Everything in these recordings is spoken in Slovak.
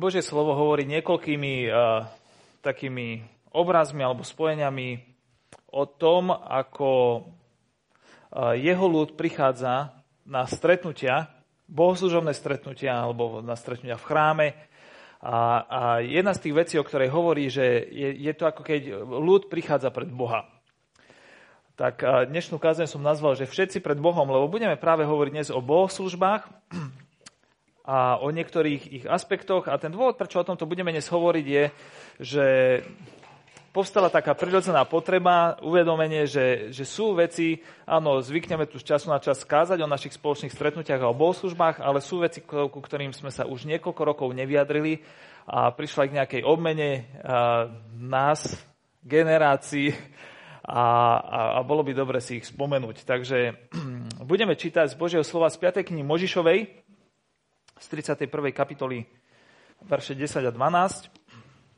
Božie slovo hovorí niekoľkými uh, takými obrazmi alebo spojeniami o tom, ako uh, jeho ľud prichádza na stretnutia, bohoslužobné stretnutia alebo na stretnutia v chráme. A, a jedna z tých vecí, o ktorej hovorí, že je, je to ako keď ľud prichádza pred Boha. Tak dnešnú kázeň som nazval, že všetci pred Bohom, lebo budeme práve hovoriť dnes o bohoslužbách a o niektorých ich aspektoch. A ten dôvod, prečo o tomto budeme dnes hovoriť, je, že povstala taká prirodzená potreba, uvedomenie, že, že sú veci, áno, zvykneme tu z času na čas skázať o našich spoločných stretnutiach a o bohoslužbách, ale sú veci, ku ktorým sme sa už niekoľko rokov nevyjadrili a prišla k nejakej obmene nás, generácií a, a, a bolo by dobre si ich spomenúť. Takže budeme čítať z Božieho slova z 5. knihy Možišovej, z 31. kapitoly, verše 10 a 12.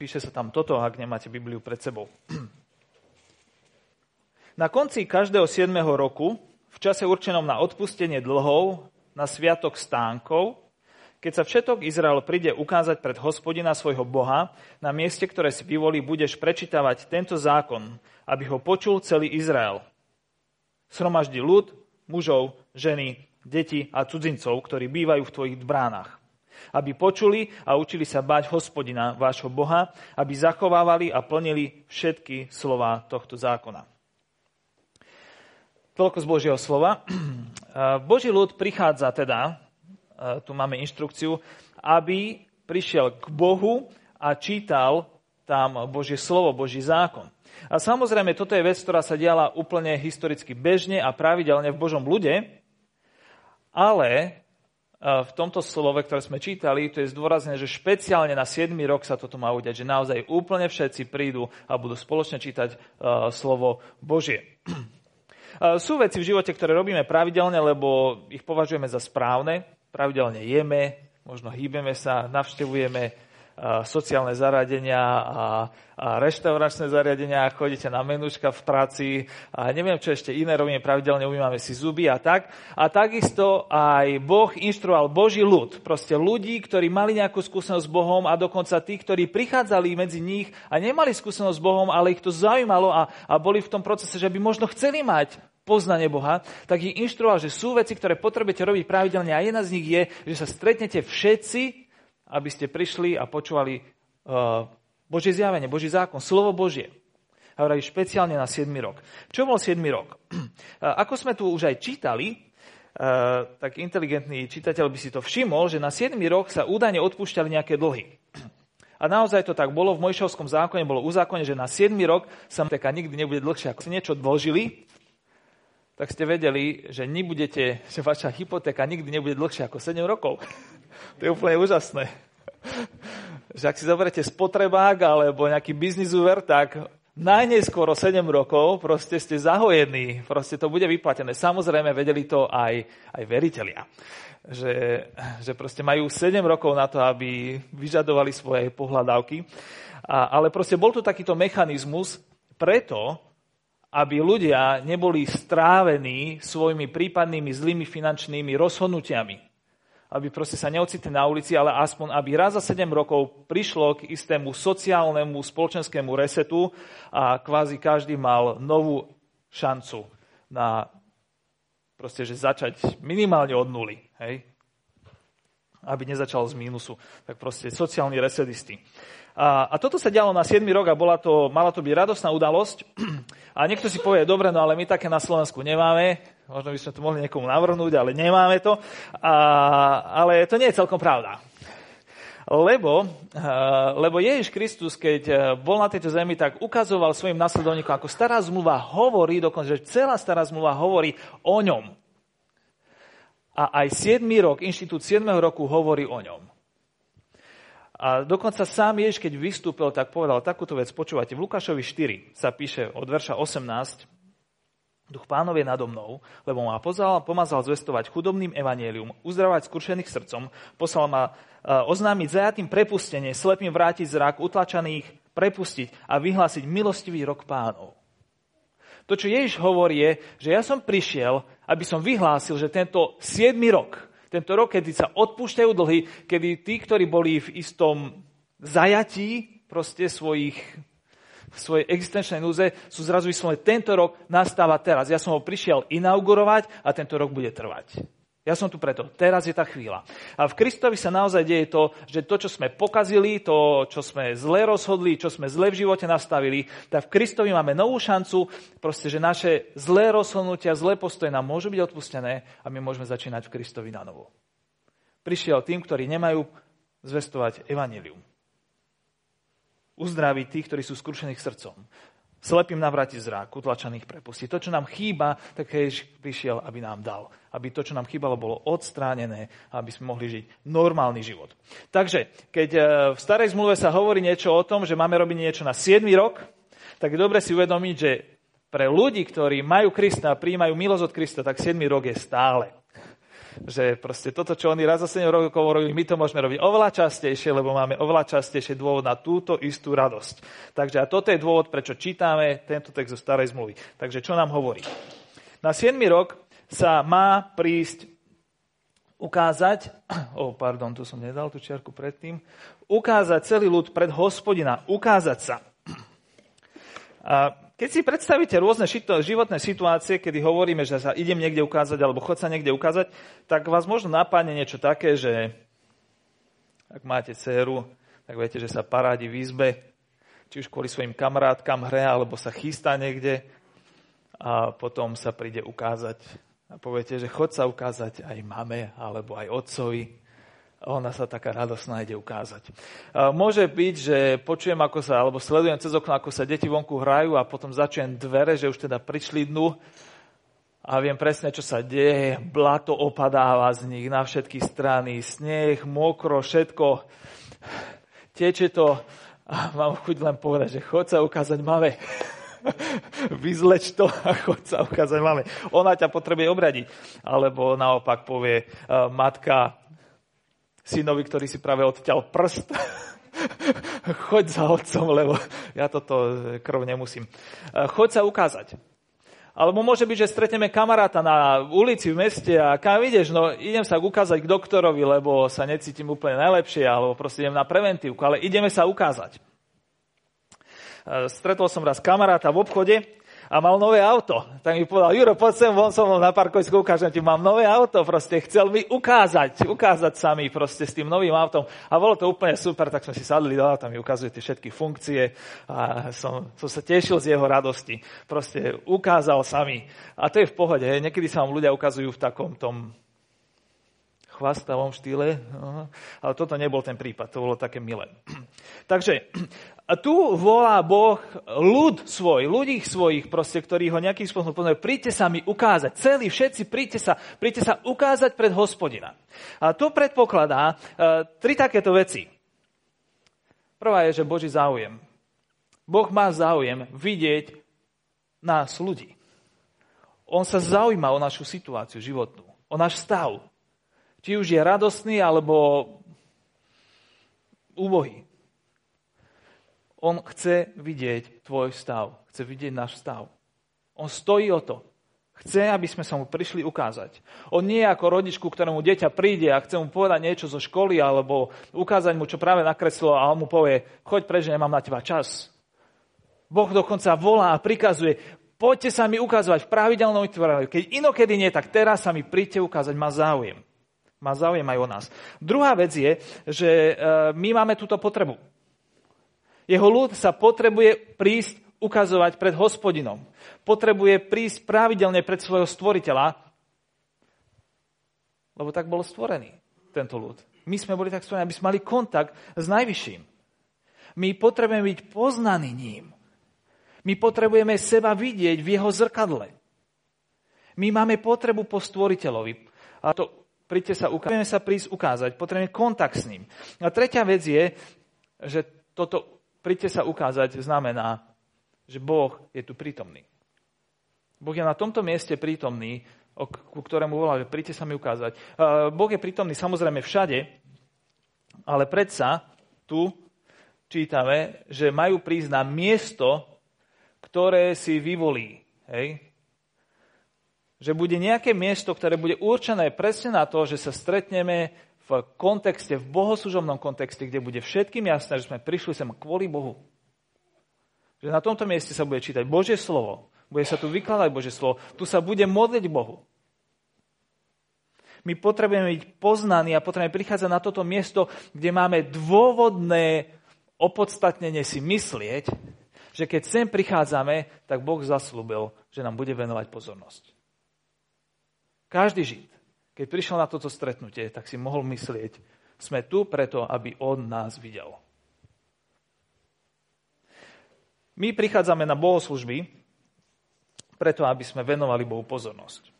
Píše sa tam toto, ak nemáte Bibliu pred sebou. Na konci každého 7. roku, v čase určenom na odpustenie dlhov, na sviatok stánkov, keď sa všetok Izrael príde ukázať pred hospodina svojho Boha, na mieste, ktoré si vyvolí, budeš prečítavať tento zákon, aby ho počul celý Izrael. Sromaždi ľud, mužov, ženy, deti a cudzincov, ktorí bývajú v tvojich bránach. Aby počuli a učili sa báť hospodina, vášho Boha, aby zachovávali a plnili všetky slova tohto zákona. Toľko z Božieho slova. Boží ľud prichádza teda, tu máme inštrukciu, aby prišiel k Bohu a čítal tam Božie slovo, Boží zákon. A samozrejme, toto je vec, ktorá sa diala úplne historicky bežne a pravidelne v Božom ľude, ale e, v tomto slove, ktoré sme čítali, to je zdôraznené, že špeciálne na 7. rok sa toto má udiať, že naozaj úplne všetci prídu a budú spoločne čítať uh, slovo Božie. Uh, sú veci v živote, ktoré robíme pravidelne, lebo ich považujeme za správne. Pravidelne jeme, možno hýbeme sa, navštevujeme sociálne zariadenia a, a reštauračné zariadenia, chodíte na menučka v práci a neviem, čo ešte iné robíme, pravidelne umývame si zuby a tak. A takisto aj Boh inštruoval Boží ľud, proste ľudí, ktorí mali nejakú skúsenosť s Bohom a dokonca tí, ktorí prichádzali medzi nich a nemali skúsenosť s Bohom, ale ich to zaujímalo a, a boli v tom procese, že by možno chceli mať poznanie Boha, tak ich inštruoval, že sú veci, ktoré potrebujete robiť pravidelne a jedna z nich je, že sa stretnete všetci aby ste prišli a počúvali uh, Božie zjavenie, Boží zákon, slovo Božie. A hovorí špeciálne na 7. rok. Čo bol 7. rok? Ako sme tu už aj čítali, uh, tak inteligentný čitateľ by si to všimol, že na 7. rok sa údajne odpúšťali nejaké dlhy. A naozaj to tak bolo. V Mojšovskom zákone bolo uzákone, že na 7. rok sa teka nikdy nebude dlhšie. Ako si niečo dlžili, tak ste vedeli, že nebudete, že vaša hypotéka nikdy nebude dlhšia ako 7 rokov. To je úplne úžasné. Že ak si zoberete spotrebák alebo nejaký biznis tak najneskôr o 7 rokov proste ste zahojení, proste to bude vyplatené. Samozrejme, vedeli to aj, aj veriteľia. Že, že proste majú 7 rokov na to, aby vyžadovali svoje pohľadávky. A, ale proste bol tu takýto mechanizmus preto, aby ľudia neboli strávení svojimi prípadnými zlými finančnými rozhodnutiami aby proste sa neocitli na ulici, ale aspoň, aby raz za 7 rokov prišlo k istému sociálnemu, spoločenskému resetu a kvázi každý mal novú šancu na proste, že začať minimálne od nuly, hej? aby nezačal z mínusu. Tak proste sociálni resetisti. A, a toto sa dialo na 7 rok a bola to, mala to byť radosná udalosť. A niekto si povie, dobre, no ale my také na Slovensku nemáme, možno by sme to mohli niekomu navrhnúť, ale nemáme to. A, ale to nie je celkom pravda. Lebo, lebo Ježiš Kristus, keď bol na tejto zemi, tak ukazoval svojim nasledovníkom, ako stará zmluva hovorí, dokonca, že celá stará zmluva hovorí o ňom. A aj 7. rok, inštitút 7. roku hovorí o ňom. A dokonca sám Ježiš, keď vystúpil, tak povedal takúto vec. Počúvate, v Lukášovi 4 sa píše od verša 18, Duch pánov je nado mnou, lebo ma pozal, pomazal zvestovať chudobným evanielium, uzdravať skrušených srdcom, poslal ma uh, oznámiť zajatým prepustenie, slepým vrátiť zrak, utlačaných prepustiť a vyhlásiť milostivý rok pánov. To, čo Ježiš hovorí, je, že ja som prišiel, aby som vyhlásil, že tento 7. rok, Tento rok, kedy sa odpúšťajú dlhy, kedy tí, ktorí boli v istom zajatí proste svojich v svojej existenčnej núze sú zrazu vyslovené, tento rok nastáva teraz. Ja som ho prišiel inaugurovať a tento rok bude trvať. Ja som tu preto. Teraz je tá chvíľa. A v Kristovi sa naozaj deje to, že to, čo sme pokazili, to, čo sme zle rozhodli, čo sme zle v živote nastavili, tak v Kristovi máme novú šancu, proste, že naše zlé rozhodnutia, zlé postoje nám môžu byť odpustené a my môžeme začínať v Kristovi na novo. Prišiel tým, ktorí nemajú zvestovať evanilium. Uzdraviť tých, ktorí sú skrušení srdcom slepým navráti zrák, utlačaných prepustí. To, čo nám chýba, tak Ježiš prišiel, aby nám dal. Aby to, čo nám chýbalo, bolo odstránené, aby sme mohli žiť normálny život. Takže, keď e, v starej zmluve sa hovorí niečo o tom, že máme robiť niečo na 7 rok, tak je dobre si uvedomiť, že pre ľudí, ktorí majú Krista a prijímajú milosť od Krista, tak 7 rok je stále že proste toto, čo oni raz za 7 rokov robili, my to môžeme robiť oveľa častejšie, lebo máme oveľa častejšie dôvod na túto istú radosť. Takže a toto je dôvod, prečo čítame tento text zo starej zmluvy. Takže čo nám hovorí? Na 7 rok sa má prísť ukázať, oh, pardon, tu som nedal tú čiarku predtým, ukázať celý ľud pred hospodina, ukázať sa. A keď si predstavíte rôzne životné situácie, kedy hovoríme, že sa idem niekde ukázať alebo chod sa niekde ukázať, tak vás možno napadne niečo také, že ak máte dceru, tak viete, že sa parádi v izbe, či už kvôli svojim kamarátkam hre, alebo sa chystá niekde a potom sa príde ukázať. A poviete, že chod sa ukázať aj mame alebo aj otcovi ona sa taká radosná ide ukázať. Môže byť, že počujem, ako sa, alebo sledujem cez okno, ako sa deti vonku hrajú a potom začujem dvere, že už teda prišli dnu a viem presne, čo sa deje. Blato opadáva z nich na všetky strany, sneh, mokro, všetko. Teče to a mám chuť len povedať, že chod sa ukázať mame. Vyzleč to a chod sa ukázať máme. Ona ťa potrebuje obradiť. Alebo naopak povie matka, synovi, ktorý si práve odťal prst. Choď za otcom, lebo ja toto krv nemusím. Choď sa ukázať. Alebo môže byť, že stretneme kamaráta na ulici v meste a kam ideš? No idem sa ukázať k doktorovi, lebo sa necítim úplne najlepšie, alebo proste idem na preventívku, ale ideme sa ukázať. Stretol som raz kamaráta v obchode a mal nové auto. Tak mi povedal, Juro, poď sem von som na parkovisku, ukážem ti, mám nové auto, proste chcel mi ukázať, ukázať sa mi proste s tým novým autom. A bolo to úplne super, tak sme si sadli do auta, mi ukazuje tie všetky funkcie a som, som sa tešil z jeho radosti. Proste ukázal sa mi. A to je v pohode, niekedy sa vám ľudia ukazujú v takom tom chvastavom štýle, ale toto nebol ten prípad, to bolo také milé. Takže tu volá Boh ľud svoj, ľudí svojich, proste, ktorí ho nejakým spôsobom poznajú. Príďte sa mi ukázať, celí všetci, príďte sa, príďte sa ukázať pred hospodina. A to predpokladá uh, tri takéto veci. Prvá je, že Boží záujem. Boh má záujem vidieť nás, ľudí. On sa zaujíma o našu situáciu životnú, o náš stav. Či už je radostný, alebo úbohý. On chce vidieť tvoj stav. Chce vidieť náš stav. On stojí o to. Chce, aby sme sa mu prišli ukázať. On nie je ako rodičku, ktorému dieťa príde a chce mu povedať niečo zo školy alebo ukázať mu, čo práve nakreslilo a on mu povie, choď preč, nemám na teba čas. Boh dokonca volá a prikazuje, poďte sa mi ukázať v pravidelnom vytváraní. Keď inokedy nie, tak teraz sa mi príďte ukázať, má záujem má záujem aj o nás. Druhá vec je, že e, my máme túto potrebu. Jeho ľud sa potrebuje prísť ukazovať pred hospodinom. Potrebuje prísť pravidelne pred svojho stvoriteľa, lebo tak bol stvorený tento ľud. My sme boli tak stvorení, aby sme mali kontakt s Najvyšším. My potrebujeme byť poznaní ním. My potrebujeme seba vidieť v jeho zrkadle. My máme potrebu po stvoriteľovi. A to príďte sa ukázať. Sa prísť ukázať, potrebujeme kontakt s ním. A tretia vec je, že toto príďte sa ukázať znamená, že Boh je tu prítomný. Boh je na tomto mieste prítomný, ku ktorému volá, že príďte sa mi ukázať. Boh je prítomný samozrejme všade, ale predsa tu čítame, že majú prísť na miesto, ktoré si vyvolí. Hej? Že bude nejaké miesto, ktoré bude určené presne na to, že sa stretneme v kontexte, v bohoslužobnom kontexte, kde bude všetkým jasné, že sme prišli sem kvôli Bohu. Že na tomto mieste sa bude čítať Božie slovo, bude sa tu vykladať Božie slovo, tu sa bude modliť Bohu. My potrebujeme byť poznaní a potrebujeme prichádzať na toto miesto, kde máme dôvodné opodstatnenie si myslieť, že keď sem prichádzame, tak Boh zaslúbil, že nám bude venovať pozornosť. Každý Žid, keď prišiel na toto stretnutie, tak si mohol myslieť, sme tu preto, aby On nás videl. My prichádzame na bohoslužby preto, aby sme venovali Bohu pozornosť.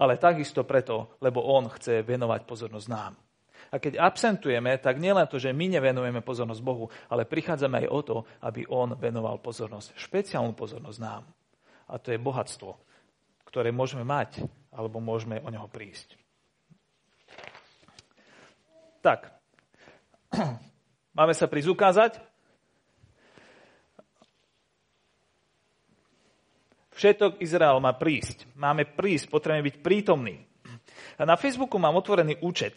Ale takisto preto, lebo On chce venovať pozornosť nám. A keď absentujeme, tak nielen to, že my nevenujeme pozornosť Bohu, ale prichádzame aj o to, aby On venoval pozornosť, špeciálnu pozornosť nám. A to je bohatstvo, ktoré môžeme mať, alebo môžeme o neho prísť. Tak, máme sa prísť ukázať. Všetok Izrael má prísť. Máme prísť, potrebujeme byť prítomní. Na Facebooku mám otvorený účet.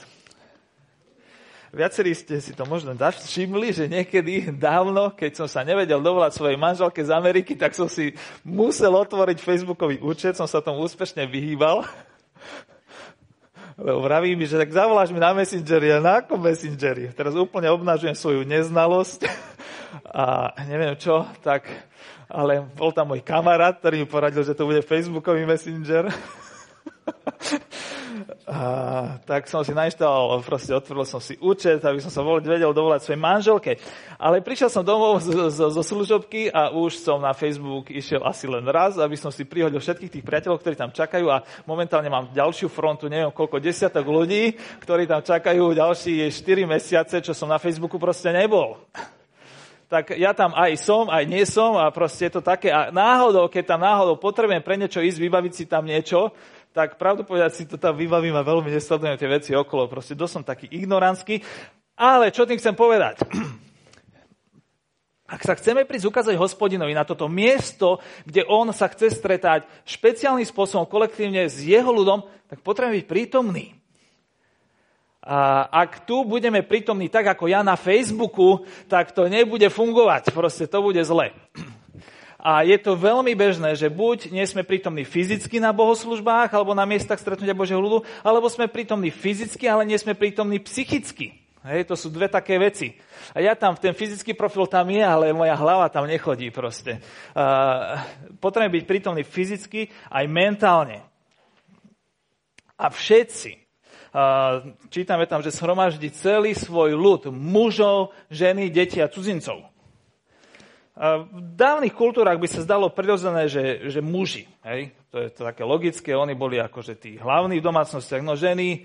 Viacerí ste si to možno všimli, že niekedy dávno, keď som sa nevedel dovolať svojej manželke z Ameriky, tak som si musel otvoriť Facebookový účet, som sa tomu úspešne vyhýbal. Lebo vraví mi, že tak zavoláš mi na Messengeri a na akom Messengeri? Teraz úplne obnažujem svoju neznalosť a neviem čo, tak, ale bol tam môj kamarát, ktorý mi poradil, že to bude Facebookový Messenger. A, tak som si nainštaloval, proste otvoril som si účet, aby som sa vedel dovolať svojej manželke. Ale prišiel som domov zo služobky a už som na Facebook išiel asi len raz, aby som si prihodil všetkých tých priateľov, ktorí tam čakajú a momentálne mám ďalšiu frontu, neviem koľko desiatok ľudí, ktorí tam čakajú ďalšie 4 mesiace, čo som na Facebooku proste nebol tak ja tam aj som, aj nie som a proste je to také. A náhodou, keď tam náhodou potrebujem pre niečo ísť, vybaviť si tam niečo, tak pravdu povedať si to tam vybavím a veľmi nesledujem tie veci okolo. Proste dosť som taký ignorantský. Ale čo tým chcem povedať? Ak sa chceme prísť ukázať hospodinovi na toto miesto, kde on sa chce stretať špeciálnym spôsobom kolektívne s jeho ľudom, tak potrebujeme byť prítomní. A ak tu budeme prítomní tak ako ja na Facebooku, tak to nebude fungovať. Proste to bude zle. A je to veľmi bežné, že buď nie sme prítomní fyzicky na bohoslužbách alebo na miestach stretnutia Božieho ľudu, alebo sme prítomní fyzicky, ale nie sme prítomní psychicky. Hej, to sú dve také veci. A ja tam, ten fyzický profil tam je, ale moja hlava tam nechodí proste. Uh, potrebujem byť prítomný fyzicky aj mentálne. A všetci, uh, čítame tam, že shromaždí celý svoj ľud, mužov, ženy, deti a cudzincov. V dávnych kultúrach by sa zdalo prirodzené, že, že muži, hej, to je to také logické, oni boli akože tí hlavní v domácnostiach, no ženy e,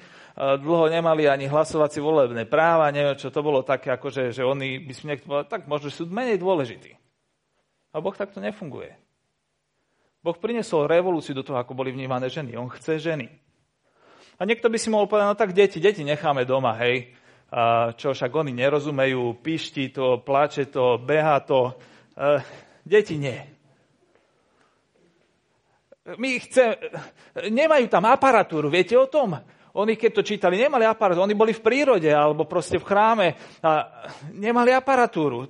dlho nemali ani hlasovacie volebné práva, neviem, čo to bolo také, akože, že oni by sme niekto povedali, tak možno sú menej dôležití. A Boh takto nefunguje. Boh priniesol revolúciu do toho, ako boli vnímané ženy. On chce ženy. A niekto by si mohol povedať, no tak deti, deti necháme doma, hej. A čo však oni nerozumejú, pišti to, plače to, beha to, Uh, deti nie. My chce, nemajú tam aparatúru, viete o tom? Oni keď to čítali, nemali aparatúru, oni boli v prírode alebo proste v chráme a nemali aparatúru.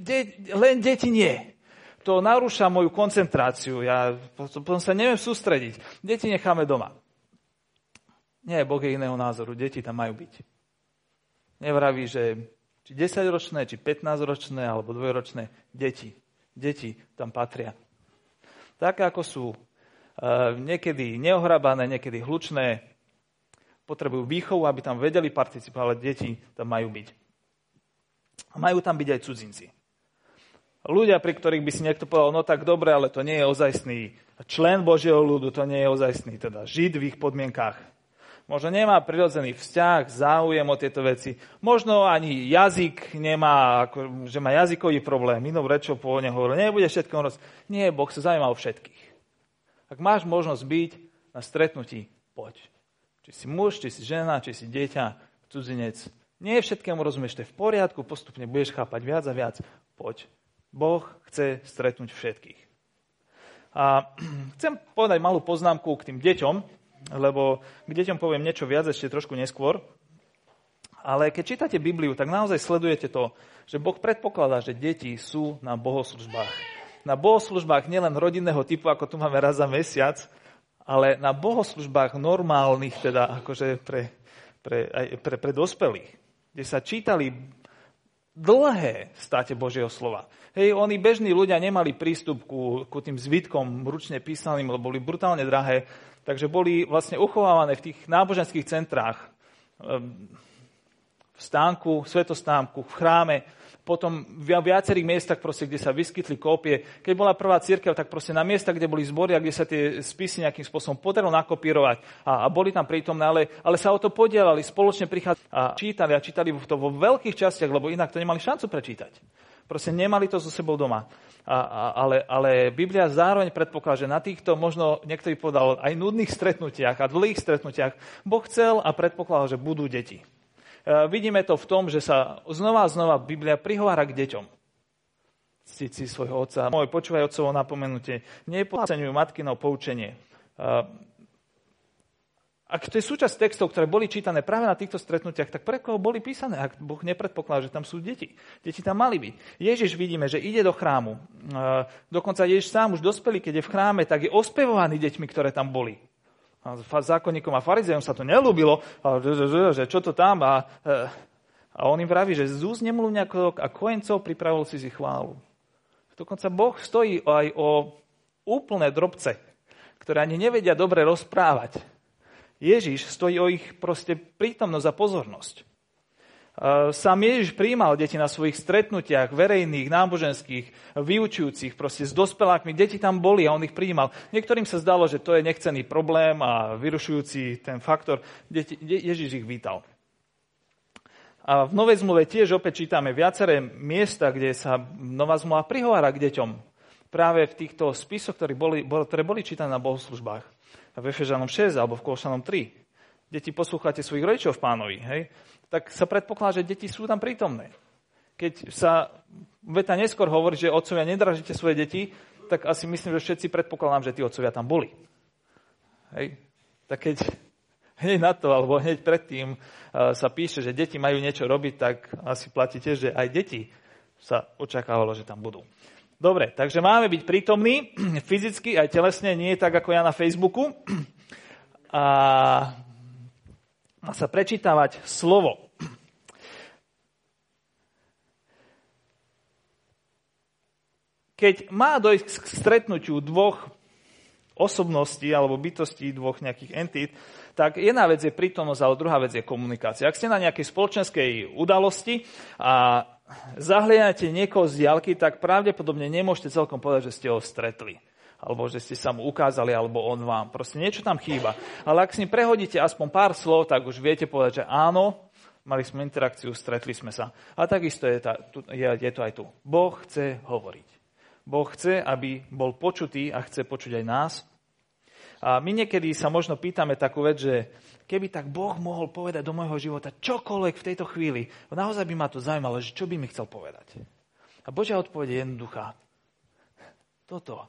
De, len deti nie. To narúša moju koncentráciu, ja potom sa neviem sústrediť. Deti necháme doma. Nie, Boh je iného názoru, deti tam majú byť. Nevraví, že či 10-ročné, či 15-ročné, alebo dvojročné deti. Deti tam patria. Tak ako sú e, niekedy neohrabané, niekedy hlučné, potrebujú výchovu, aby tam vedeli participovať, ale deti tam majú byť. A majú tam byť aj cudzinci. Ľudia, pri ktorých by si niekto povedal, no tak dobre, ale to nie je ozajstný člen Božieho ľudu, to nie je ozajstný teda žid v ich podmienkách možno nemá prirodzený vzťah, záujem o tieto veci. Možno ani jazyk nemá, ako, že má jazykový problém. Inou rečou pôvodne hovoril, nebude všetko roz... Nie, Boh sa zaujíma o všetkých. Ak máš možnosť byť na stretnutí, poď. Či si muž, či si žena, či si dieťa, cudzinec. Nie všetkému rozumieš, to je v poriadku, postupne budeš chápať viac a viac. Poď. Boh chce stretnúť všetkých. A chcem povedať malú poznámku k tým deťom, lebo k deťom poviem niečo viac ešte trošku neskôr. Ale keď čítate Bibliu, tak naozaj sledujete to, že Boh predpokladá, že deti sú na bohoslužbách. Na bohoslužbách nielen rodinného typu, ako tu máme raz za mesiac, ale na bohoslužbách normálnych, teda akože pre, pre, aj pre, pre dospelých, kde sa čítali dlhé státe Božieho slova. Hej, oni bežní ľudia nemali prístup ku, ku tým zvitkom ručne písaným, lebo boli brutálne drahé, takže boli vlastne uchovávané v tých náboženských centrách ehm, v stánku, v svetostánku, v chráme, potom v viacerých miestach, proste, kde sa vyskytli kópie. Keď bola prvá církev, tak proste na miesta, kde boli zbory a kde sa tie spisy nejakým spôsobom podarilo nakopírovať a, a boli tam prítomné, ale, ale sa o to podielali, spoločne prichádzali a čítali a čítali to vo veľkých častiach, lebo inak to nemali šancu prečítať. Proste nemali to so sebou doma. A, a, ale, ale Biblia zároveň predpokladá, že na týchto možno niektorý povedal aj nudných stretnutiach a dlhých stretnutiach Boh chcel a predpokladal, že budú deti. E, vidíme to v tom, že sa znova a znova Biblia prihovára k deťom. Ctiť si svojho otca. Môj počúvaj otcovo napomenutie. Nepodceňujú matkinov poučenie. E, ak to je súčasť textov, ktoré boli čítané práve na týchto stretnutiach, tak pre koho boli písané, ak Boh nepredpokladá, že tam sú deti? Deti tam mali byť. Ježiš vidíme, že ide do chrámu. E, dokonca Ježiš sám už dospelý, keď je v chráme, tak je ospevovaný deťmi, ktoré tam boli. A zákonníkom a farizejom sa to nelúbilo, že čo to tam a, e, a on im praví, že z úst nemluvňakov a kojencov pripravil si si chválu. Dokonca Boh stojí aj o úplné drobce, ktoré ani nevedia dobre rozprávať. Ježiš stojí o ich proste prítomnosť a pozornosť. Sám Ježiš príjmal deti na svojich stretnutiach, verejných, náboženských, vyučujúcich, proste s dospelákmi. Deti tam boli a on ich príjmal. Niektorým sa zdalo, že to je nechcený problém a vyrušujúci ten faktor. Deti, Ježiš ich vítal. A v Novej zmluve tiež opäť čítame viaceré miesta, kde sa Nová zmluva prihovára k deťom. Práve v týchto spisoch, ktoré boli, ktoré boli čítané na bohoslužbách. V Efežanom 6 alebo v Kolšanom 3. Deti, poslúchate svojich rodičov v pánovi. Hej? tak sa predpokladá, že deti sú tam prítomné. Keď sa veta neskôr hovorí, že otcovia nedražíte svoje deti, tak asi myslím, že všetci predpokladám, že tí otcovia tam boli. Hej. Tak keď hneď na to, alebo hneď predtým uh, sa píše, že deti majú niečo robiť, tak asi platí tiež, že aj deti sa očakávalo, že tam budú. Dobre, takže máme byť prítomní fyzicky aj telesne, nie tak ako ja na Facebooku. A sa prečítavať slovo. Keď má dojsť k stretnutiu dvoch osobností alebo bytostí dvoch nejakých entít, tak jedna vec je prítomnosť, ale druhá vec je komunikácia. Ak ste na nejakej spoločenskej udalosti a zahliadate niekoho z diálky, tak pravdepodobne nemôžete celkom povedať, že ste ho stretli alebo že ste sa mu ukázali, alebo on vám. Proste niečo tam chýba. Ale ak s ním prehodíte aspoň pár slov, tak už viete povedať, že áno, mali sme interakciu, stretli sme sa. A takisto je, tá, je, je to aj tu. Boh chce hovoriť. Boh chce, aby bol počutý a chce počuť aj nás. A my niekedy sa možno pýtame takú vec, že keby tak Boh mohol povedať do môjho života čokoľvek v tejto chvíli, naozaj by ma to zaujímalo, že čo by mi chcel povedať. A Božia odpoveď je jednoduchá. Toto.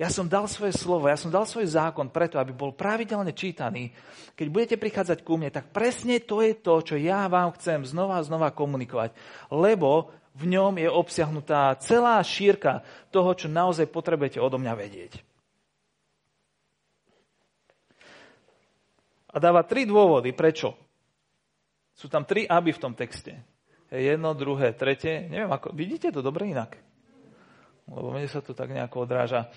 Ja som dal svoje slovo, ja som dal svoj zákon preto, aby bol pravidelne čítaný. Keď budete prichádzať ku mne, tak presne to je to, čo ja vám chcem znova a znova komunikovať. Lebo v ňom je obsiahnutá celá šírka toho, čo naozaj potrebujete odo mňa vedieť. A dáva tri dôvody, prečo. Sú tam tri aby v tom texte. Jedno, druhé, tretie. Neviem, ako, vidíte to dobre inak? Lebo mne sa to tak nejako odráža.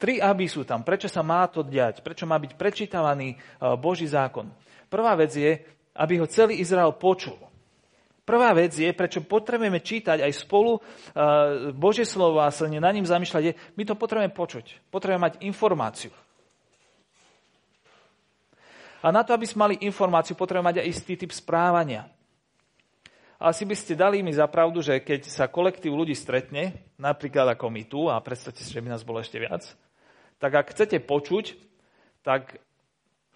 Tri aby sú tam. Prečo sa má to diať? Prečo má byť prečítavaný e, Boží zákon? Prvá vec je, aby ho celý Izrael počul. Prvá vec je, prečo potrebujeme čítať aj spolu e, Božie slovo a sa na ním zamýšľať, je, my to potrebujeme počuť. Potrebujeme mať informáciu. A na to, aby sme mali informáciu, potrebujeme mať aj istý typ správania. Asi by ste dali mi za pravdu, že keď sa kolektív ľudí stretne, napríklad ako my tu, a predstavte si, že by nás bolo ešte viac, tak ak chcete počuť, tak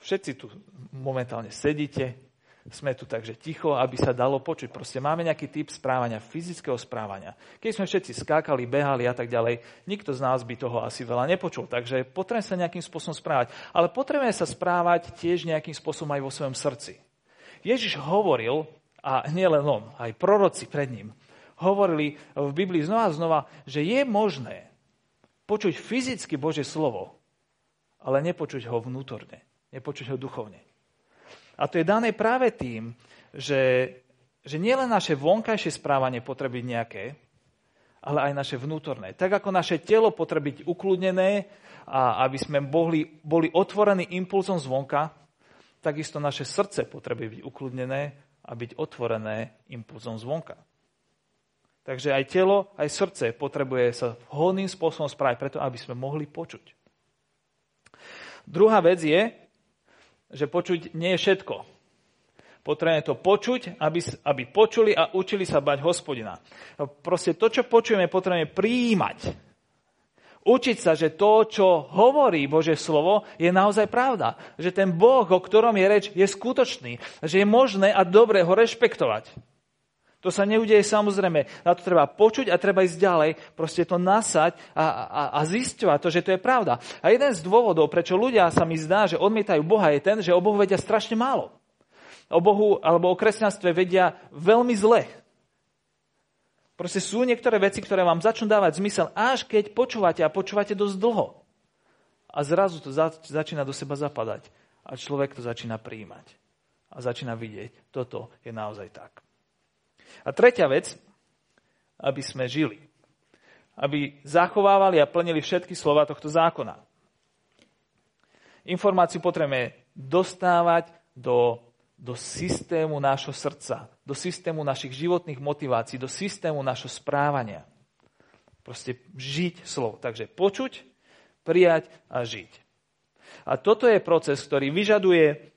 všetci tu momentálne sedíte, sme tu takže ticho, aby sa dalo počuť. Proste máme nejaký typ správania, fyzického správania. Keď sme všetci skákali, behali a tak ďalej, nikto z nás by toho asi veľa nepočul. Takže potrebujeme sa nejakým spôsobom správať. Ale potrebujeme sa správať tiež nejakým spôsobom aj vo svojom srdci. Ježiš hovoril, a nielen on, aj proroci pred ním, hovorili v Biblii znova a znova, že je možné počuť fyzicky Božie slovo, ale nepočuť ho vnútorne, nepočuť ho duchovne. A to je dané práve tým, že, že nielen naše vonkajšie správanie potrebuje nejaké, ale aj naše vnútorné. Tak ako naše telo potrebuje byť ukludnené a aby sme boli, boli otvorení impulzom zvonka, takisto naše srdce potrebuje byť ukludnené a byť otvorené impulzom zvonka. Takže aj telo, aj srdce potrebuje sa vhodným spôsobom správať, preto aby sme mohli počuť. Druhá vec je, že počuť nie je všetko. Potrebujeme to počuť, aby, aby počuli a učili sa bať hospodina. No, proste to, čo počujeme, potrebujeme prijímať. Učiť sa, že to, čo hovorí Bože slovo, je naozaj pravda. Že ten Boh, o ktorom je reč, je skutočný. Že je možné a dobré ho rešpektovať. To sa neudeje samozrejme. Na to treba počuť a treba ísť ďalej, proste to nasať a, a, a zisťovať to, že to je pravda. A jeden z dôvodov, prečo ľudia sa mi zdá, že odmietajú Boha, je ten, že o Bohu vedia strašne málo. O Bohu alebo o kresťanstve vedia veľmi zle. Proste sú niektoré veci, ktoré vám začnú dávať zmysel, až keď počúvate a počúvate dosť dlho. A zrazu to začína do seba zapadať. A človek to začína príjmať. A začína vidieť, toto je naozaj tak. A tretia vec, aby sme žili. Aby zachovávali a plnili všetky slova tohto zákona. Informáciu potrebujeme dostávať do, do systému nášho srdca, do systému našich životných motivácií, do systému našho správania. Proste žiť slovo. Takže počuť, prijať a žiť. A toto je proces, ktorý vyžaduje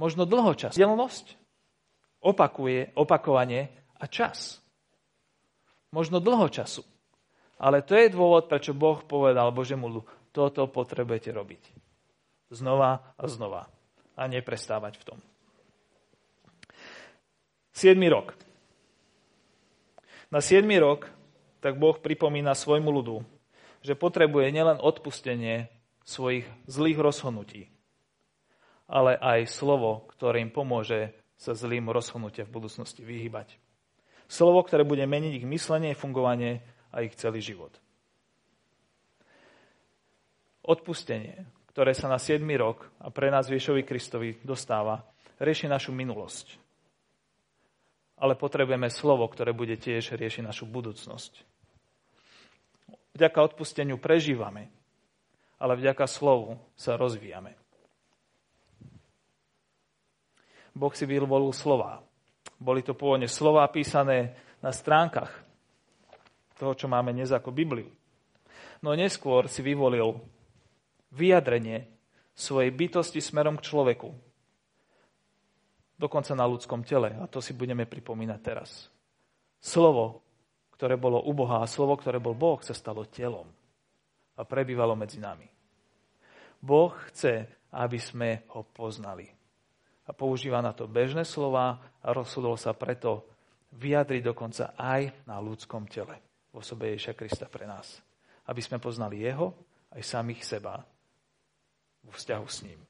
možno dlho čas. Opakuje, opakovanie a čas. Možno dlho času. Ale to je dôvod, prečo Boh povedal Božemu ľudu, toto potrebujete robiť. Znova a znova. A neprestávať v tom. 7. rok. Na 7. rok tak Boh pripomína svojmu ľudu, že potrebuje nielen odpustenie svojich zlých rozhodnutí, ale aj slovo, ktoré im pomôže sa zlým rozhodnutia v budúcnosti vyhybať. Slovo, ktoré bude meniť ich myslenie, fungovanie a ich celý život. Odpustenie, ktoré sa na 7. rok a pre nás Viešovi Kristovi dostáva, rieši našu minulosť. Ale potrebujeme slovo, ktoré bude tiež riešiť našu budúcnosť. Vďaka odpusteniu prežívame, ale vďaka slovu sa rozvíjame. Boh si vyvolil slova. Boli to pôvodne slova písané na stránkach toho, čo máme dnes ako Bibliu. No neskôr si vyvolil vyjadrenie svojej bytosti smerom k človeku. Dokonca na ľudskom tele. A to si budeme pripomínať teraz. Slovo, ktoré bolo u Boha a slovo, ktoré bol Boh, sa stalo telom a prebývalo medzi nami. Boh chce, aby sme ho poznali a používa na to bežné slova a rozhodol sa preto vyjadriť dokonca aj na ľudskom tele v osobe Ježa Krista pre nás. Aby sme poznali jeho aj samých seba vo vzťahu s ním.